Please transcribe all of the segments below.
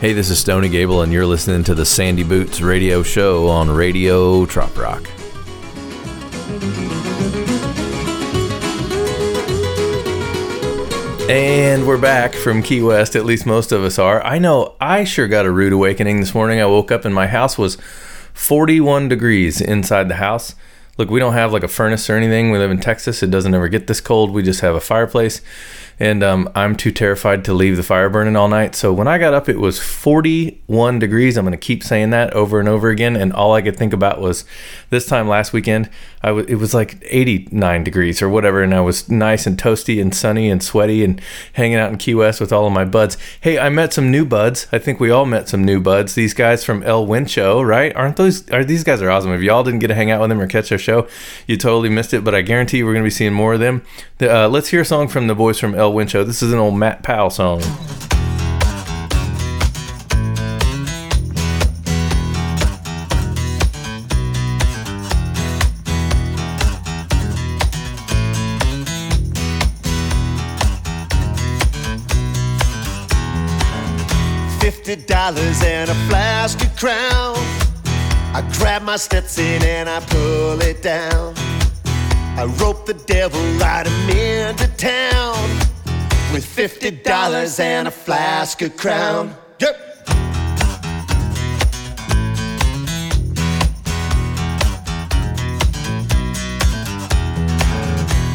Hey, this is Stony Gable, and you're listening to the Sandy Boots radio show on Radio Trop Rock. And we're back from Key West, at least most of us are. I know I sure got a rude awakening this morning. I woke up and my house was 41 degrees inside the house. Look, we don't have like a furnace or anything. We live in Texas. It doesn't ever get this cold. We just have a fireplace and um, I'm too terrified to leave the fire burning all night. So when I got up, it was 41 degrees. I'm going to keep saying that over and over again, and all I could think about was this time last weekend. I w- it was like 89 degrees or whatever, and I was nice and toasty and sunny and sweaty and hanging out in Key West with all of my buds. Hey, I met some new buds. I think we all met some new buds. These guys from El Wencho, right? Aren't those? Are these guys are awesome? If y'all didn't get to hang out with them or catch their show, you totally missed it. But I guarantee you, we're going to be seeing more of them. Uh, let's hear a song from the boys from El El Wencho. This is an old Matt Powell song. Fifty dollars and a flask of crown. I grab my Stetson and I pull it down. I rope the devil, ride him into town with fifty dollars and a flask of crown. Yep.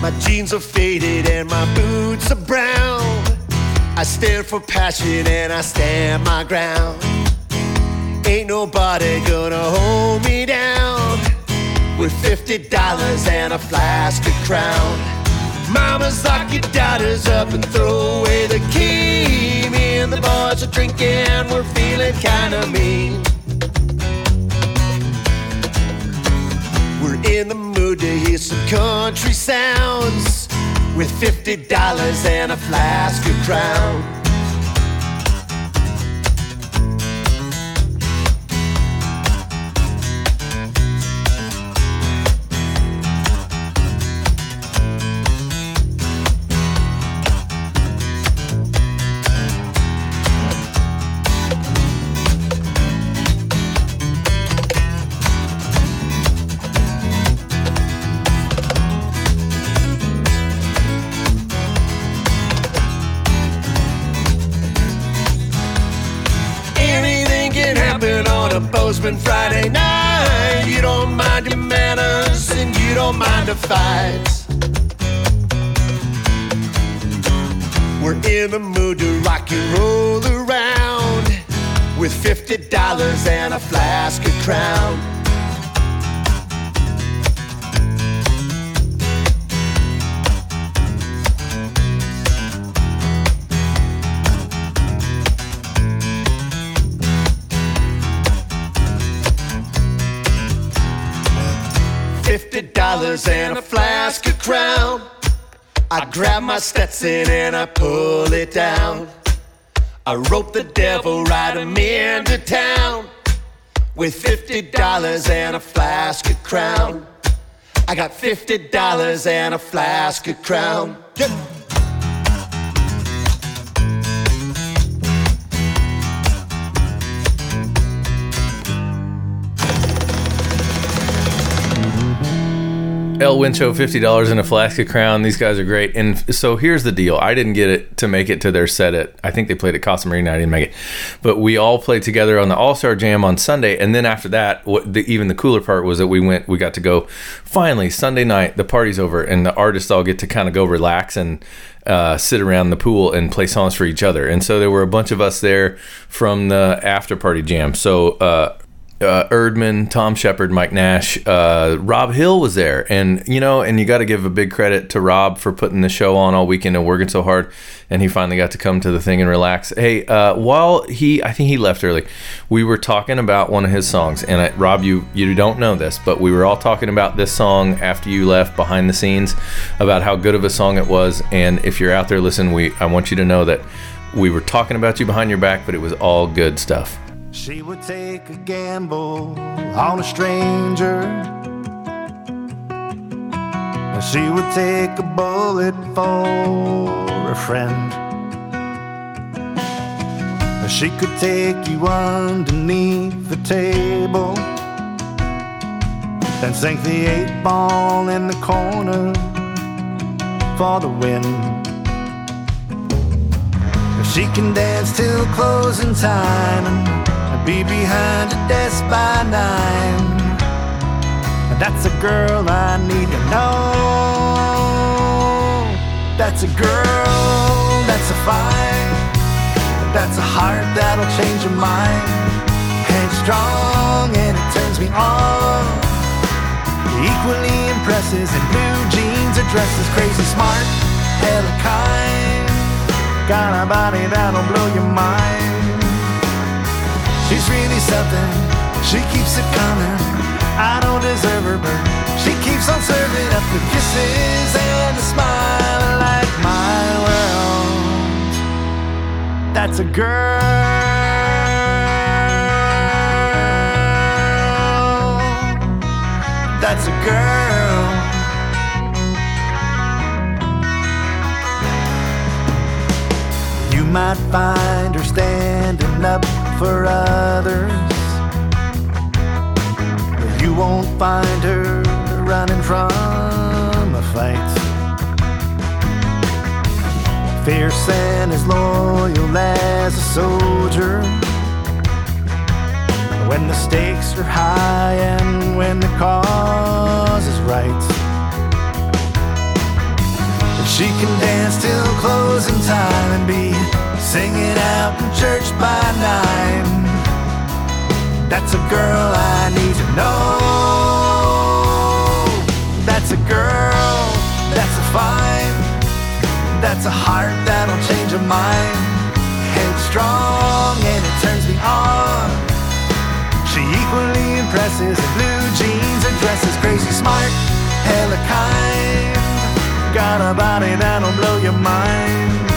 My jeans are faded and my boots are brown. I stand for passion and I stand my ground. Ain't nobody gonna hold me down with fifty dollars and a flask of crown. Mamas lock your daughters up and throw away the key. Me and the boys are drinking, we're feeling kinda mean. We're in the mood to hear some country sounds with fifty dollars and a flask of crown. Bozeman Friday night. You don't mind your manners and you don't mind the fight. We're in the mood to rock and roll around with fifty dollars and a flask of Crown. Dollars and a flask of crown. I grab my Stetson and I pull it down. I rope the devil, ride him into town with fifty dollars and a flask of crown. I got fifty dollars and a flask of crown. Yeah. El fifty dollars in a flask of Crown. These guys are great. And so here's the deal: I didn't get it to make it to their set at. I think they played at Casa Marina. I didn't make it, but we all played together on the All Star Jam on Sunday. And then after that, what the, even the cooler part was that we went. We got to go. Finally, Sunday night, the party's over, and the artists all get to kind of go relax and uh, sit around the pool and play songs for each other. And so there were a bunch of us there from the after party jam. So uh, uh, Erdman, Tom Shepard, Mike Nash, uh, Rob Hill was there, and you know, and you got to give a big credit to Rob for putting the show on all weekend and working so hard, and he finally got to come to the thing and relax. Hey, uh, while he, I think he left early, we were talking about one of his songs, and I, Rob, you you don't know this, but we were all talking about this song after you left behind the scenes, about how good of a song it was, and if you're out there listening, we I want you to know that we were talking about you behind your back, but it was all good stuff. She would take a gamble on a stranger. She would take a bullet for a friend. She could take you underneath the table, and sink the eight ball in the corner for the win. She can dance till closing time and be behind a desk by nine, And that's a girl I need to know. That's a girl, that's a fine, that's a heart that'll change your mind. Headstrong and it turns me on. Equally impresses in blue jeans or dresses, crazy smart, hella kind. Got a body that'll blow your mind. She's really something, she keeps it coming. I don't deserve her, but she keeps on serving up the kisses and the smile like my world. That's a girl. That's a girl. You might find her standing up for others. You won't find her running from a fight. Fierce and as loyal as a soldier. When the stakes are high and when the cause is right. She can dance till closing time and be singing out in church by nine, that's a girl I need to know. That's a girl, that's a fine, that's a heart that'll change a mind. Headstrong and it turns me on. She equally impresses in blue jeans and dresses, crazy smart, hella kind. Got a body that'll blow your mind.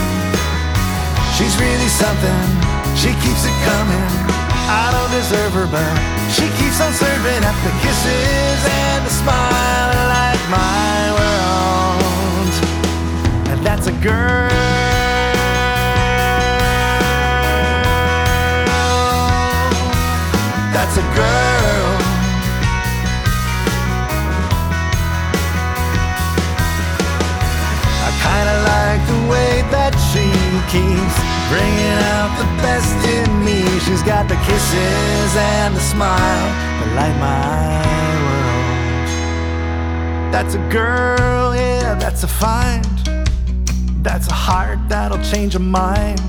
She's really something, she keeps it coming. I don't deserve her, but she keeps on serving up the kisses and the smile like my world. And that's a girl. That's a girl. I kinda like the way that she keeps bringing out the best in me. She's got the kisses and the smile that light my world. That's a girl, yeah, that's a find. That's a heart that'll change a mind.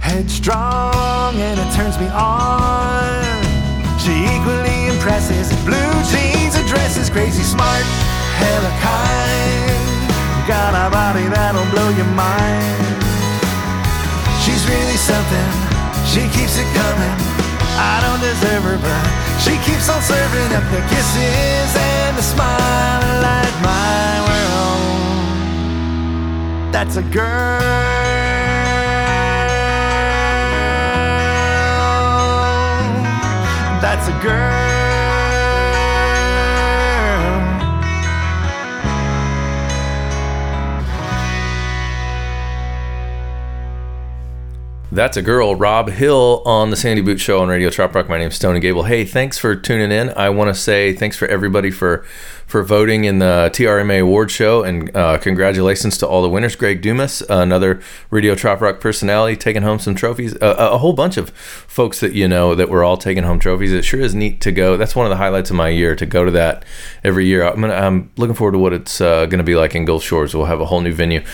Headstrong and it turns me on. She equally impresses in blue jeans and dresses, crazy smart, hella kind. Got a body that'll blow your mind. Really something, she keeps it coming. I don't deserve her, but she keeps on serving up the kisses and the smile like my world. That's a girl. That's a girl. That's a girl, Rob Hill on the Sandy Boot Show on Radio Trop Rock. My name's Stony Gable. Hey, thanks for tuning in. I want to say thanks for everybody for for voting in the TRMA Award Show, and uh, congratulations to all the winners. Greg Dumas, another Radio Trop Rock personality, taking home some trophies. Uh, a whole bunch of folks that you know that were all taking home trophies. It sure is neat to go. That's one of the highlights of my year to go to that every year. I'm, gonna, I'm looking forward to what it's uh, going to be like in Gulf Shores. We'll have a whole new venue,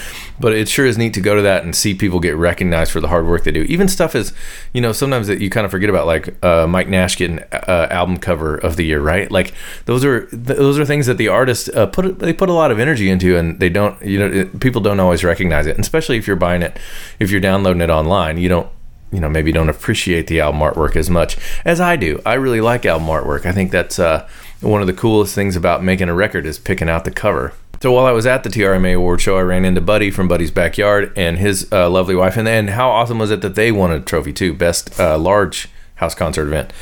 but it sure is neat to go to that and see people get recognized for the hard work they do. Even stuff is, you know, sometimes that you kind of forget about, like uh, Mike Nash getting uh, album cover of the year, right? Like those are those are things that the artists uh, put they put a lot of energy into, and they don't, you know, it, people don't always recognize it, and especially if you're buying it, if you're downloading it online, you don't. You know, maybe don't appreciate the album artwork as much as I do. I really like album artwork. I think that's uh, one of the coolest things about making a record is picking out the cover. So while I was at the TRMA award show, I ran into Buddy from Buddy's backyard and his uh, lovely wife, and and how awesome was it that they won a trophy too, best uh, large house concert event.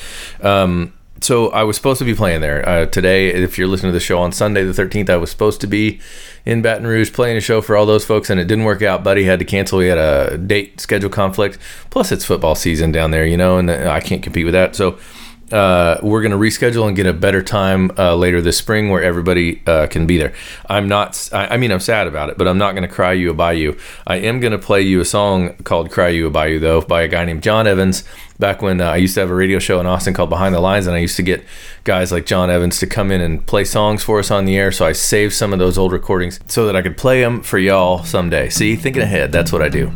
Um, so I was supposed to be playing there uh, today. If you're listening to the show on Sunday the 13th, I was supposed to be in Baton Rouge playing a show for all those folks, and it didn't work out. Buddy had to cancel. He had a date schedule conflict. Plus, it's football season down there, you know, and I can't compete with that. So uh, we're going to reschedule and get a better time uh, later this spring where everybody uh, can be there. I'm not, I, I, mean, I'm sad about it, but I'm not going to cry you a bayou. I am going to play you a song called Cry You a Bayou, though, by a guy named John Evans. Back when uh, I used to have a radio show in Austin called Behind the Lines, and I used to get guys like John Evans to come in and play songs for us on the air. So I saved some of those old recordings so that I could play them for y'all someday. See, thinking ahead, that's what I do.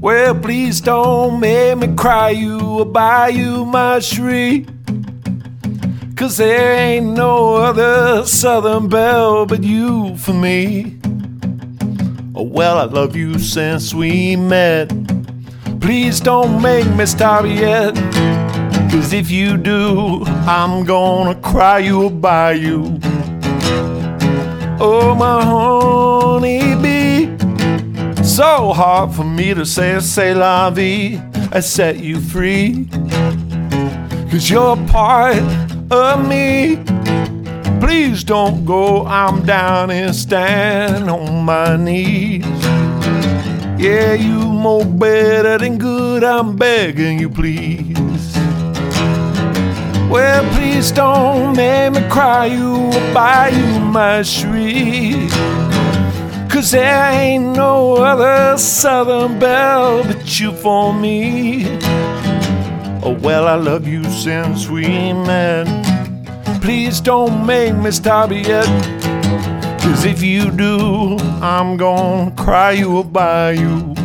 Well, please don't make me cry you a bayou, my Cherie. Cause there ain't no other Southern belle but you for me. Oh, well, I love you since we met. Please don't make me stop yet. Cause if you do, I'm gonna cry you a bayou. Oh, my honey bee. So hard for me to say, say la vie. I set you free. Cause you're part of me. Please don't go, I'm down and stand on my knees. Yeah, you more better than good, I'm begging you, please. Well, please don't make me cry you buy you, my Cherie. Cause there ain't no other Southern belle but you for me. Oh, well, I love you since we met. Please don't make me stop yet. Cause if you do, I'm gonna cry you a bayou.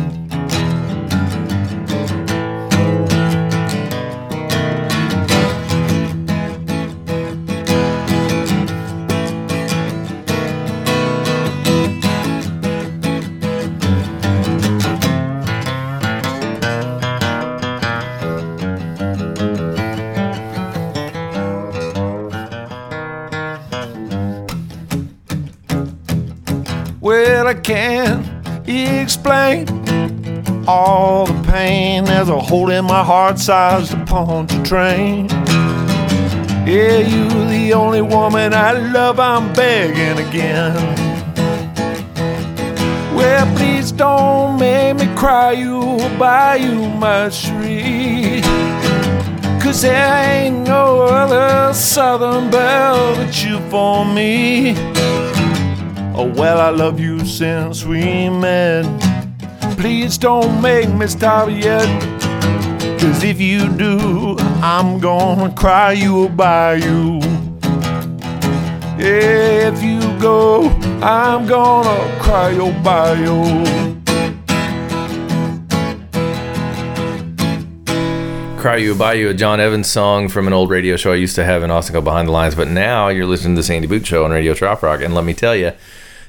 Explain all the pain there's a hole in my heart sized upon the train. Yeah, you the only woman I love, I'm begging again. Well, please don't make me cry you by you, my Cherie. Cause there ain't no other Southern belle but you for me. Oh, well, I love you since we met. Please don't make me stop yet. Cause if you do, I'm gonna cry you a bayou. Yeah, if you go, I'm gonna cry your bayou. Cry You Bayou, a John Evans song from an old radio show I used to have in Austin called Behind the Lines. But now you're listening to the Sandy Boot Show on Radio Trop Rock. And let me tell you,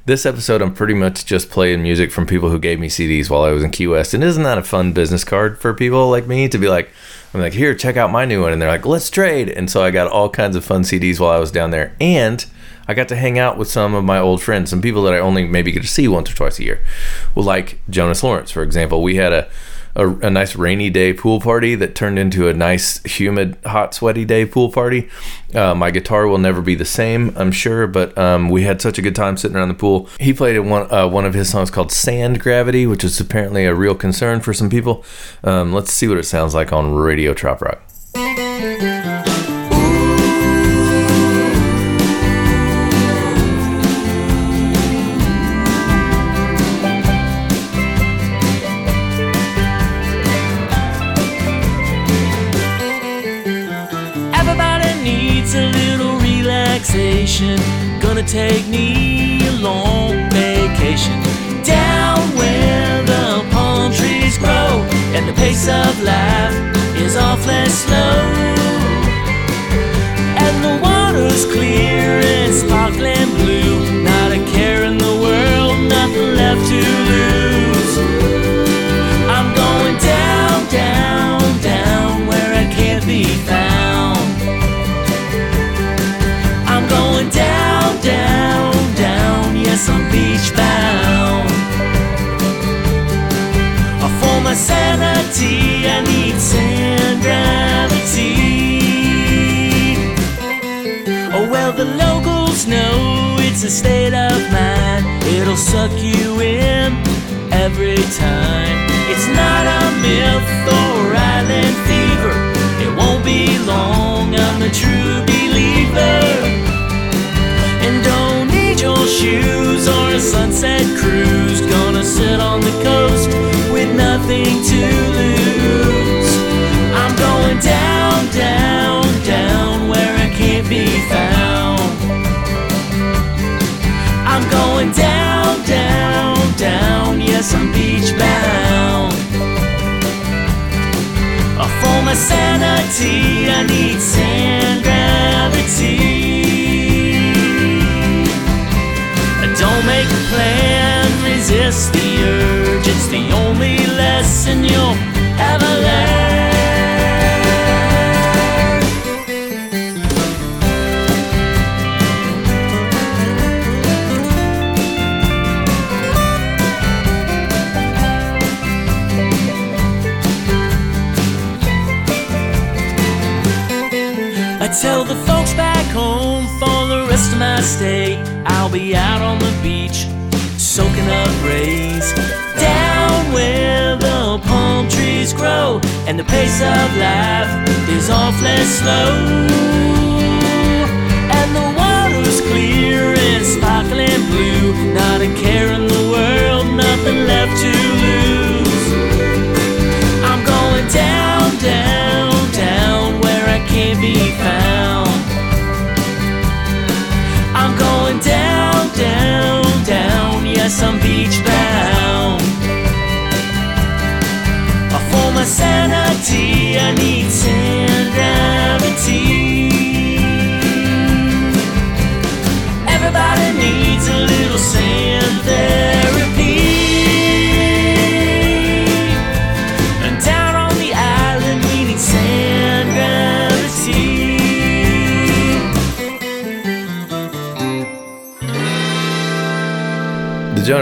this episode I'm pretty much just playing music from people who gave me CDs while I was in Key West. And isn't that a fun business card for people like me to be like, I'm like, here, check out my new one. And they're like, let's trade. And so I got all kinds of fun CDs while I was down there. And I got to hang out with some of my old friends, some people that I only maybe get to see once or twice a year. Well, like Jonas Lorence, for example. We had a a, a, nice rainy day pool party that turned into a nice, humid, hot, sweaty day pool party. Uh, my guitar will never be the same, I'm sure, but um, we had such a good time sitting around the pool. He played one uh, one of his songs called "Sand Gravity," which is apparently a real concern for some people. Um, let's see what it sounds like on Radio Trop Rock. Take me a long vacation. Down where the palm trees grow and the pace of life suck you in every time. It's not a myth or island fever. It won't be long, I'm a true believer. And don't need your shoes or a sunset cruise. Gonna sit on the coast with nothing to lose. Sanity, I need sand gravity. Don't make a plan, resist the urge. It's the only lesson you'll tell the folks back home for the rest of my stay. I'll be out on the beach, soaking up rays. Down where the palm trees grow, and the pace of life is awfully slow.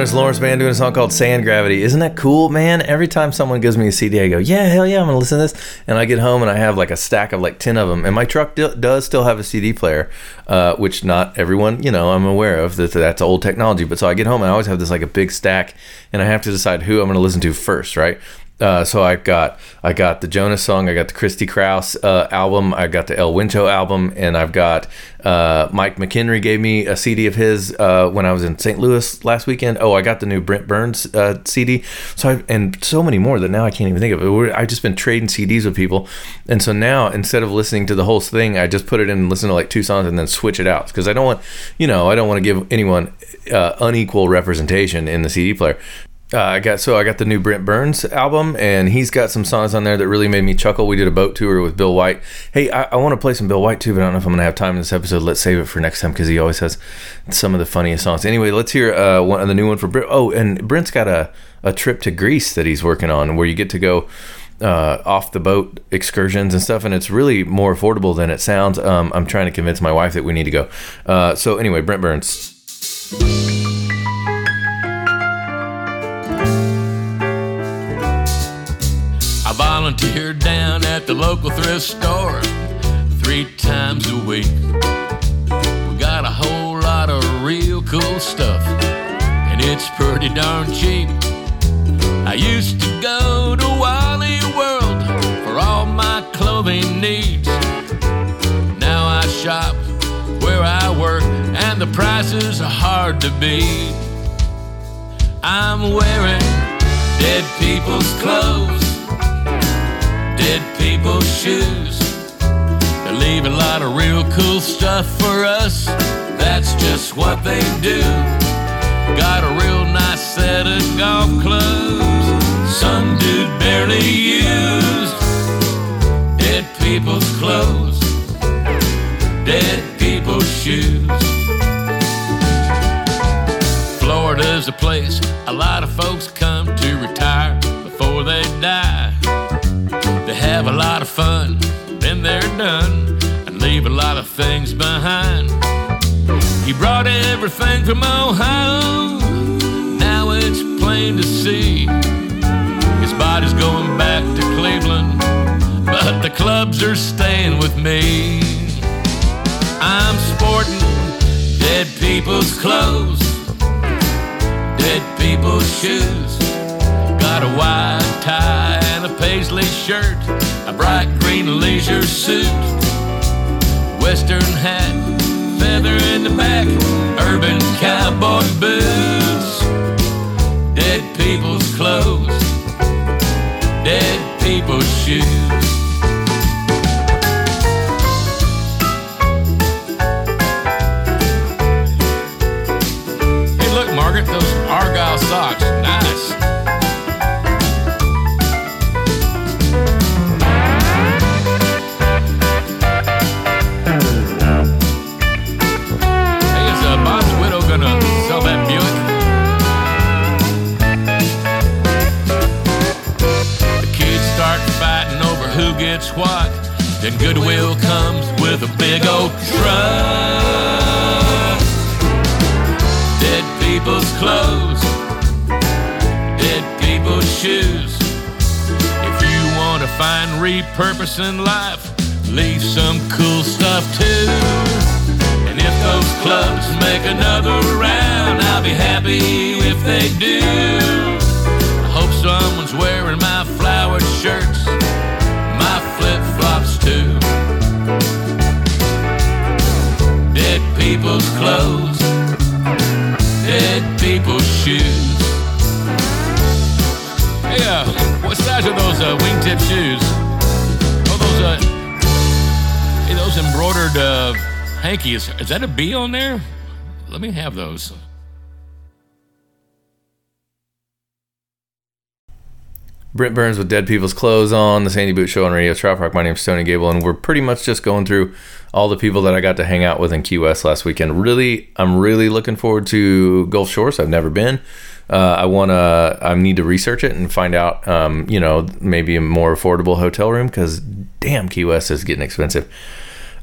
Jonas Lorence Band doing a song called Sand Gravity. Isn't that cool, man? Every time someone gives me a CD, I go, yeah, hell yeah, I'm going to listen to this. And I get home and I have like a stack of like 10 of them. And my truck d- does still have a CD player, uh, which not everyone, you know, I'm aware of that that's old technology. But so I get home and I always have this like a big stack and I have to decide who I'm going to listen to first, right? Uh, so I got I got the Jonas song, I got the Kristie Krauss uh, album, I got the El Wencho album, and I've got uh, Mike McHenry gave me a CD of his uh, when I was in St. Louis last weekend. Oh, I got the new Brent Burns uh, CD. So I, and so many more that now I can't even think of. We're, I've just been trading CDs with people, and so now instead of listening to the whole thing, I just put it in and listen to like two songs and then switch it out because I don't want, you know, I don't want to give anyone uh, unequal representation in the CD player. Uh, I got so I got the new Brent Burns album, and he's got some songs on there that really made me chuckle. We did a boat tour with Bill White. Hey, I, I want to play some Bill White too, but I don't know if I'm gonna have time in this episode. Let's save it for next time because he always has some of the funniest songs. Anyway, let's hear uh, one of the new one for Brent. Oh, and Brent's got a a trip to Greece that he's working on, where you get to go uh, off the boat excursions and stuff, and it's really more affordable than it sounds. Um, I'm trying to convince my wife that we need to go. Uh, so anyway, Brent Burns. Volunteer down at the local thrift store three times a week. We got a whole lot of real cool stuff, and it's pretty darn cheap. I used to go to Wally World for all my clothing needs. Now I shop where I work, and the prices are hard to beat. I'm wearing dead people's clothes dead people's shoes. They leave a lot of real cool stuff for us. That's just what they do. Got a real nice set of golf clubs. Some dude brought everything from Ohio, now it's plain to see. His body's going back to Cleveland, but the clubs are staying with me. I'm sporting dead people's clothes, Dead people's shoes. Got a white tie and a paisley shirt, a bright green leisure suit, western hat, feather in the back, urban cowboy boots. Dead people's they do. I hope someone's wearing my flowered shirts, my flip flops too. Dead people's clothes, dead people's shoes. Hey, uh, what size are those uh, wingtip shoes? Oh, those uh, hey, those embroidered uh, hankies. Is that a bee on there? Let me have those. Brent Burns with Dead People's Clothes on the Sandy Boot Show on Radio Trop Rock. My name's Tony Gable, and we're pretty much just going through all the people that I got to hang out with in Key West last weekend. Really, I'm really looking forward to Gulf Shores. I've never been. Uh, I want to. I need to research it and find out. Um, you know, maybe a more affordable hotel room because damn, Key West is getting expensive.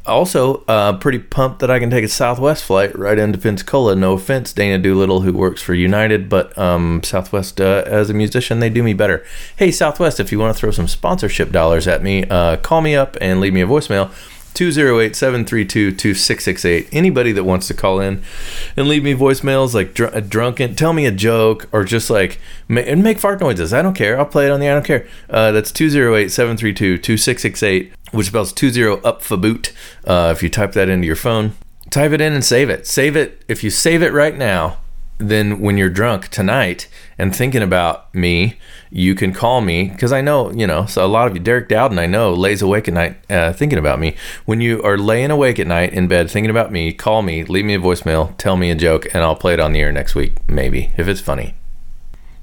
Also, uh, pretty pumped that I can take a Southwest flight right into Pensacola. No offense, Dana Doolittle, who works for United, but um, Southwest, uh, as a musician, they do me better. Hey, Southwest, if you want to throw some sponsorship dollars at me, uh, call me up and leave me a voicemail. 208 732 2668. Anybody that wants to call in and leave me voicemails like dr- drunken, tell me a joke, or just like ma- and make fart noises. I don't care. I'll play it on the I don't care. Uh, that's 208 732 2668, which spells 20 up for boot. Uh, if you type that into your phone, type it in and save it. Save it. If you save it right now, then when you're drunk tonight and thinking about me, you can call me because I know, you know, so a lot of you, Derek Dowden, I know, lays awake at night uh, thinking about me. When you are laying awake at night in bed thinking about me, call me, leave me a voicemail, tell me a joke, and I'll play it on the air next week, maybe, if it's funny.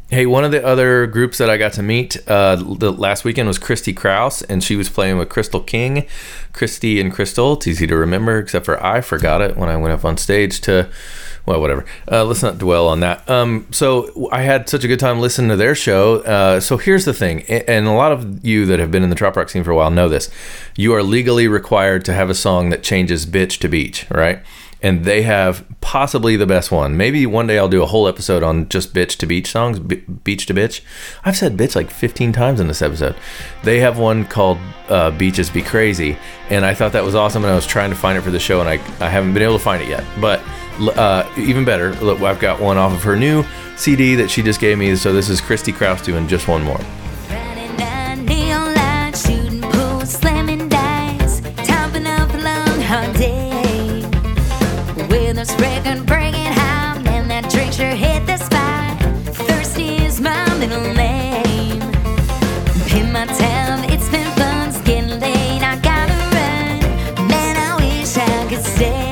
Hey, one of the other groups that I got to meet uh, the last weekend was Kristie Krauss, and she was playing with Crystal King. Kristie and Crystal, it's easy to remember, except for I forgot it when I went up on stage to, well, whatever. Uh, let's not dwell on that. Um, so I had such a good time listening to their show. Uh, so here's the thing, and a lot of you that have been in the trop rock scene for a while know this. You are legally required to have a song that changes bitch to beach, right? And they have possibly the best one. Maybe one day I'll do a whole episode on just bitch to beach songs, B- beach to bitch. I've said bitch like 15 times in this episode. They have one called uh, Beaches Be Crazy, and I thought that was awesome, and I was trying to find it for the show, and I, I haven't been able to find it yet. But uh, even better, look, I've got one off of her new CD that she just gave me. So this is Kristie Krauss doing just one more. I could stay.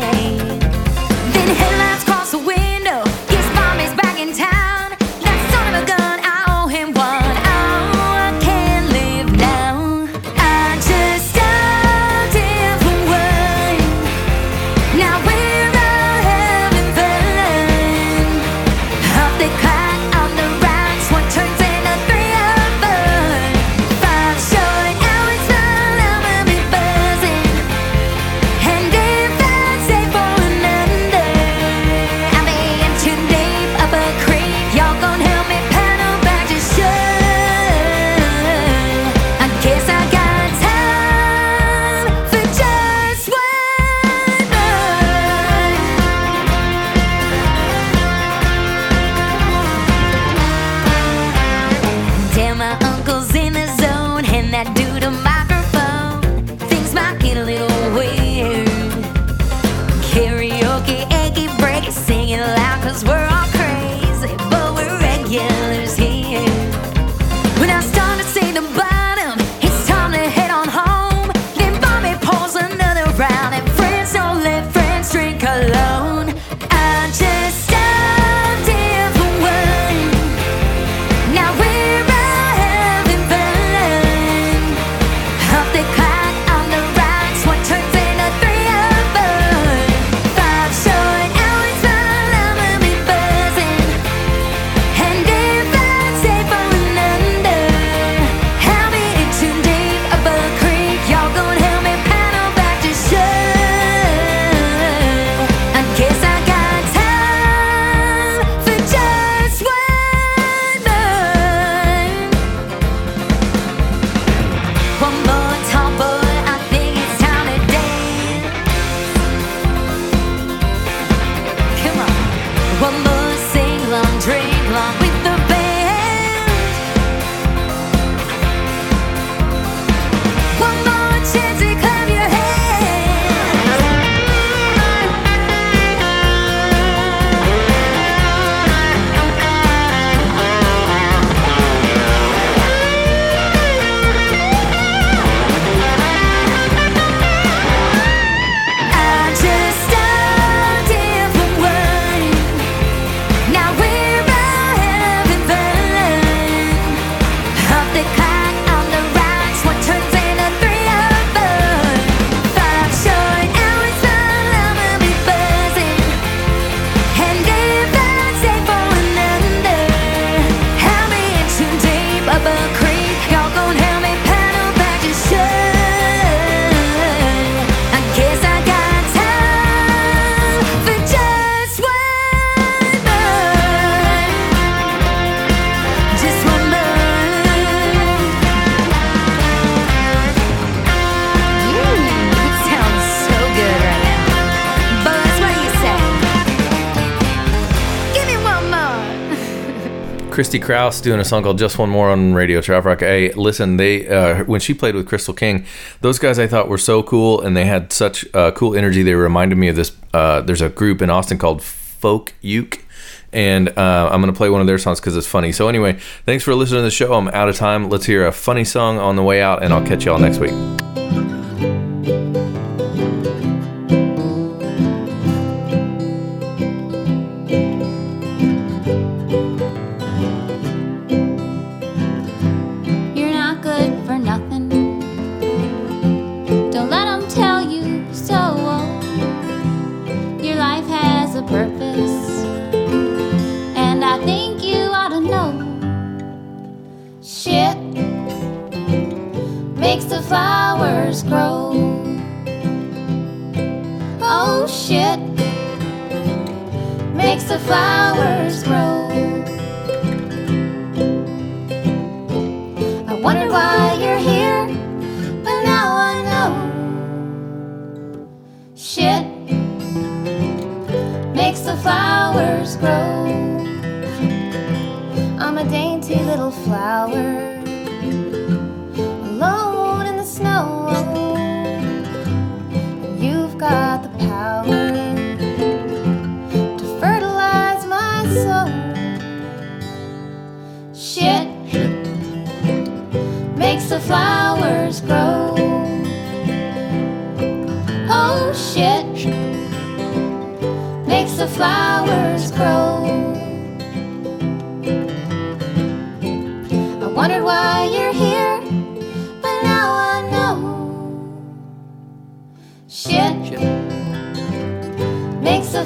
Kristie Krauss doing a song called "Just One More" on Radio Trop Rock. Hey, listen, they uh, when she played with Crystal King, those guys I thought were so cool, and they had such uh, cool energy. They reminded me of this. Uh, there's a group in Austin called Folk Uke, and uh, I'm gonna play one of their songs because it's funny. So anyway, thanks for listening to the show. I'm out of time. Let's hear a funny song on the way out, and I'll catch y'all next week.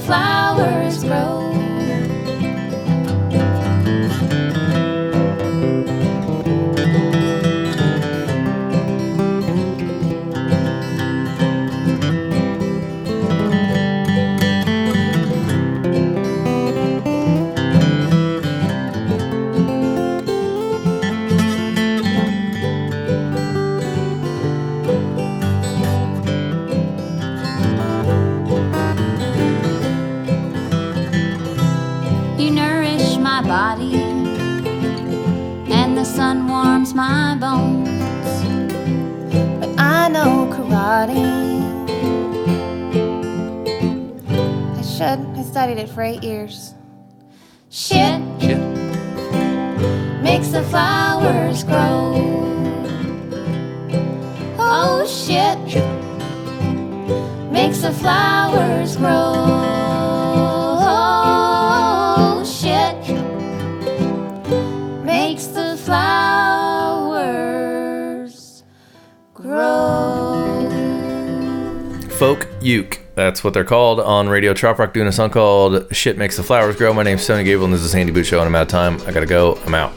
flowers grow. body, and the sun warms my bones. But I know karate. I should. I studied it for eight years. Shit. Shit. Makes the flowers grow. Oh shit. Shit. Makes the flowers grow. Folk uke. That's what they're called on Radio Trop Rock doing a song called Shit Makes the Flowers Grow. My name's Tony Gable and this is Sandy Boot Show and I'm out of time. I gotta go. I'm out.